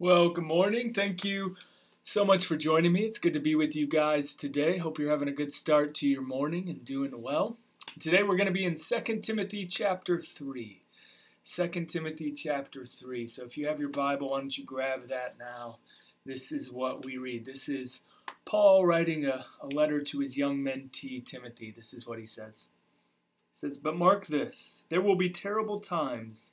Well, good morning. Thank you so much for joining me. It's good to be with you guys today. Hope you're having a good start to your morning and doing well. Today we're going to be in 2 Timothy chapter 3. 2 Timothy chapter 3. So if you have your Bible, why don't you grab that now? This is what we read. This is Paul writing a, a letter to his young mentee Timothy. This is what he says. He says, But mark this, there will be terrible times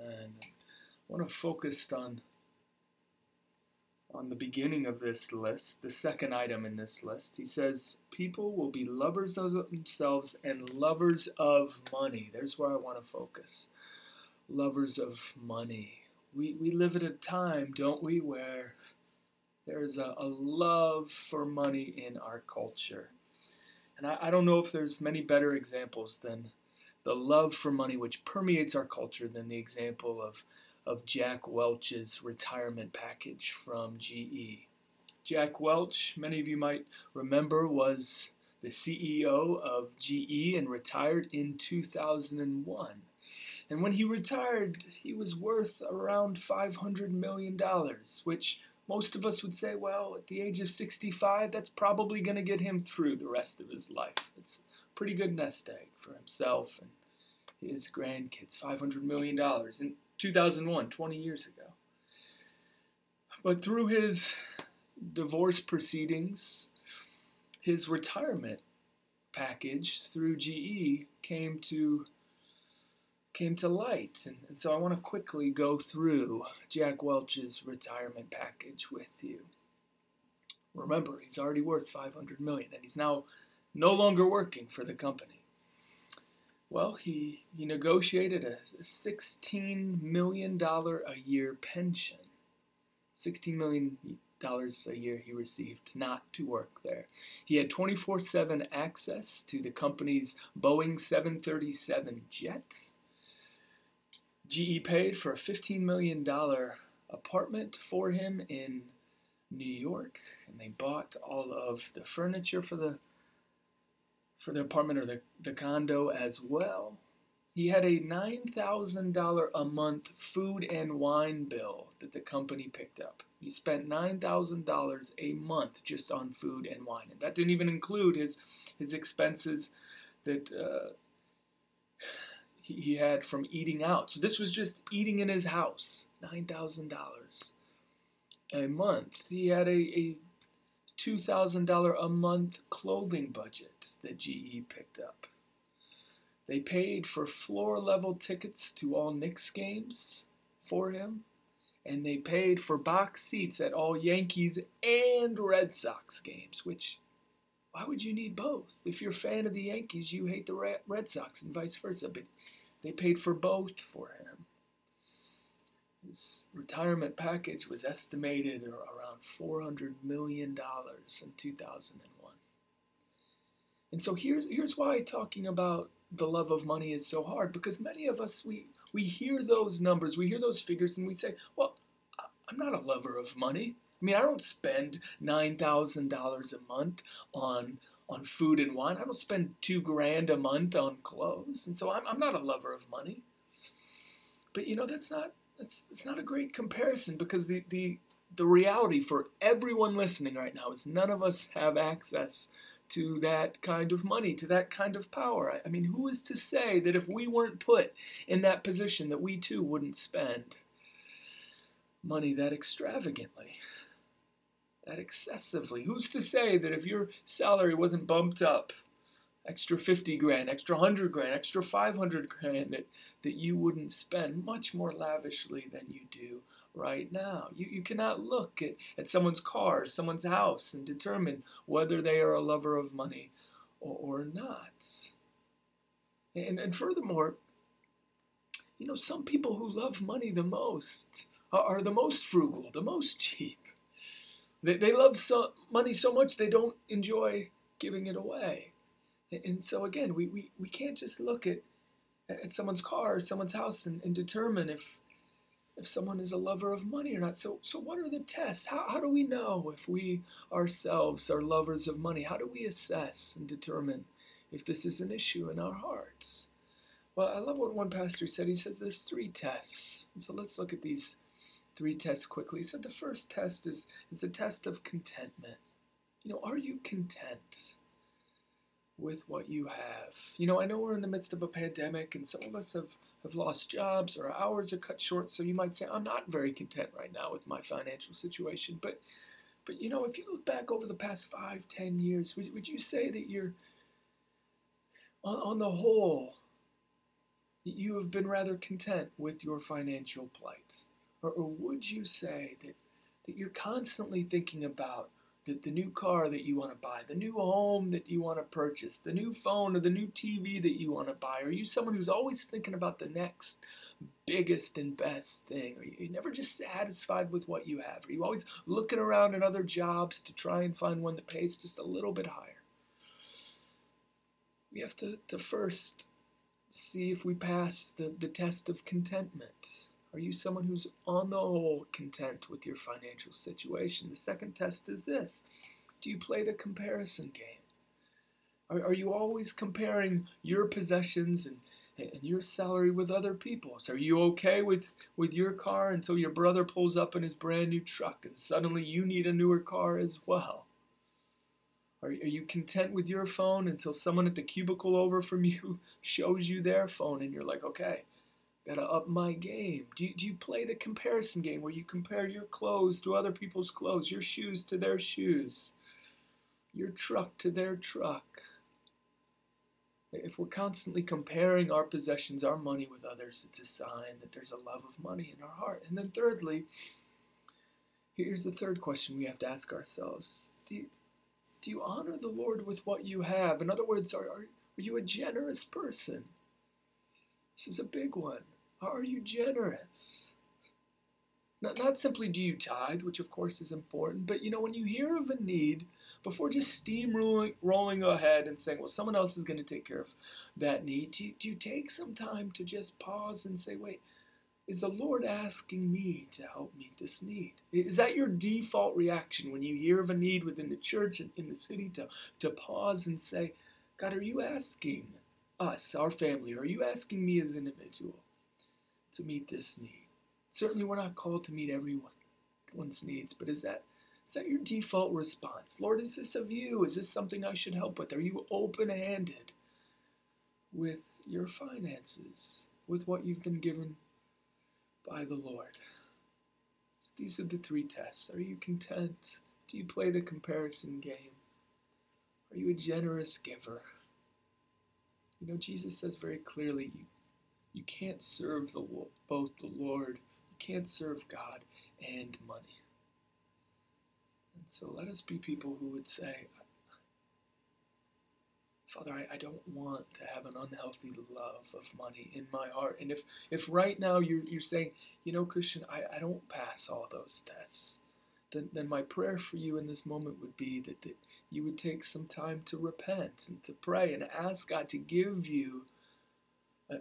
I want to focus on on the beginning of this list, the second item in this list. He says, People will be lovers of themselves and lovers of money. There's where I want to focus. Lovers of money. We, we live at a time, don't we, where there is a, a love for money in our culture. And I, I don't know if there's many better examples than the love for money which permeates our culture than the example of, of Jack Welch's retirement package from GE. Jack Welch, many of you might remember, was the CEO of GE and retired in 2001. And when he retired, he was worth around $500 million, which most of us would say, well, at the age of 65, that's probably going to get him through the rest of his life. It's pretty good nest egg for himself and his grandkids. $500 million in 2001, 20 years ago. But through his divorce proceedings, his retirement package through GE came to came to light. And, and so I want to quickly go through Jack Welch's retirement package with you. Remember, he's already worth 500 million and he's now no longer working for the company. Well, he, he negotiated a $16 million a year pension. $16 million a year he received not to work there. He had 24 7 access to the company's Boeing 737 jets. GE paid for a $15 million apartment for him in New York, and they bought all of the furniture for the for the apartment or the, the condo as well. He had a $9,000 a month food and wine bill that the company picked up. He spent $9,000 a month just on food and wine. And that didn't even include his, his expenses that uh, he, had from eating out. So this was just eating in his house $9,000 a month. He had a, a $2,000 a month clothing budget that GE picked up. They paid for floor level tickets to all Knicks games for him, and they paid for box seats at all Yankees and Red Sox games, which why would you need both? If you're a fan of the Yankees, you hate the Red Sox and vice versa, but they paid for both for him. His retirement package was estimated around $400 million in 2001. And so here's, here's why talking about the love of money is so hard because many of us, we, we hear those numbers, we hear those figures, and we say, well, I'm not a lover of money. I mean, I don't spend $9,000 a month on, on food and wine. I don't spend two grand a month on clothes. And so I'm, I'm not a lover of money. But you know, that's not it's, it's not a great comparison because the, the, the reality for everyone listening right now is none of us have access to that kind of money, to that kind of power. I mean, who is to say that if we weren't put in that position that we too wouldn't spend money that extravagantly, that excessively? Who's to say that if your salary wasn't bumped up extra 50 grand, extra 100 grand, extra 500 grand that, that you wouldn't spend much more lavishly than you do right now. You, you cannot look at, at someone's car, someone's house, and determine whether they are a lover of money or, or not. And, and furthermore, you know, some people who love money the most are the most frugal, the most cheap. They, they love so, money so much they don't enjoy giving it away. And so again, we, we, we can't just look at, at someone's car or someone's house and, and determine if if someone is a lover of money or not. So so what are the tests? How, how do we know if we ourselves are lovers of money? How do we assess and determine if this is an issue in our hearts? Well, I love what one pastor said. He says there's three tests. And so let's look at these three tests quickly. He said the first test is, is the test of contentment. You know, are you content with what you have? You know, I know we're in the midst of a pandemic and some of us have, have lost jobs or hours are cut short, so you might say, I'm not very content right now with my financial situation. But but you know, if you look back over the past five, ten years, would, would you say that you're on, on the whole, that you have been rather content with your financial plight? Or, or would you say that, that you're constantly thinking about the, the new car that you want to buy, the new home that you want to purchase, the new phone or the new TV that you want to buy? Are you someone who's always thinking about the next biggest and best thing? Are you never just satisfied with what you have? Are you always looking around at other jobs to try and find one that pays just a little bit higher? We have to, to first see if we pass the, the test of contentment. Are you someone who's on the whole content with your financial situation? The second test is this Do you play the comparison game? Are, are you always comparing your possessions and, and your salary with other people's? Are you okay with, with your car until your brother pulls up in his brand new truck and suddenly you need a newer car as well? Are, are you content with your phone until someone at the cubicle over from you shows you their phone and you're like, okay, gotta up my game? Do you, do you play the comparison game where you compare your clothes to other people's clothes, your shoes to their shoes, your truck to their truck? If we're constantly comparing our possessions, our money with others, it's a sign that there's a love of money in our heart. And then, thirdly, here's the third question we have to ask ourselves Do you, do you honor the Lord with what you have? In other words, are, are, are you a generous person? This is a big one. Are you generous? Not, not simply do you tithe, which of course is important, but you know, when you hear of a need, before just steamrolling rolling ahead and saying, well, someone else is going to take care of that need, do you, do you take some time to just pause and say, wait, is the Lord asking me to help meet this need? Is that your default reaction when you hear of a need within the church and in the city to, to pause and say, God, are you asking us, our family, are you asking me as an individual to meet this need? Certainly, we're not called to meet everyone's needs, but is that is that your default response? Lord, is this of you? Is this something I should help with? Are you open handed with your finances, with what you've been given by the Lord. So these are the three tests. Are you content? Do you play the comparison game? Are you a generous giver? You know, Jesus says very clearly you, you can't serve the, both the Lord, you can't serve God and money. And so let us be people who would say, Father, I, I don't want to have an unhealthy love of money in my heart. And if, if right now you're, you're saying, you know, Christian, I, I don't pass all those tests, then, then my prayer for you in this moment would be that, that you would take some time to repent and to pray and ask God to give you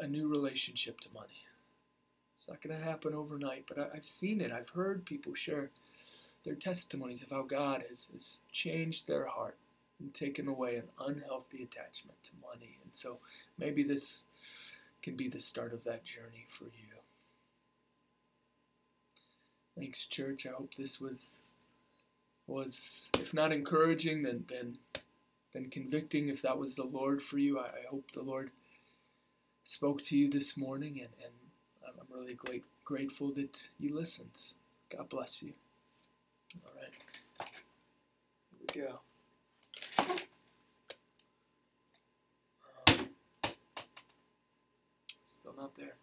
a, new relationship to money. It's not going to happen overnight, but I, I've seen it. I've heard people share their testimonies of how God has, has changed their heart and taken away an unhealthy attachment to money. And so maybe this can be the start of that journey for you. Thanks, church. I hope this was was if not encouraging, then then then convicting. If that was the Lord for you, I, I hope the Lord spoke to you this morning, and, and I'm really great, grateful that you listened. God bless you. All right, here we go. Um, still not there.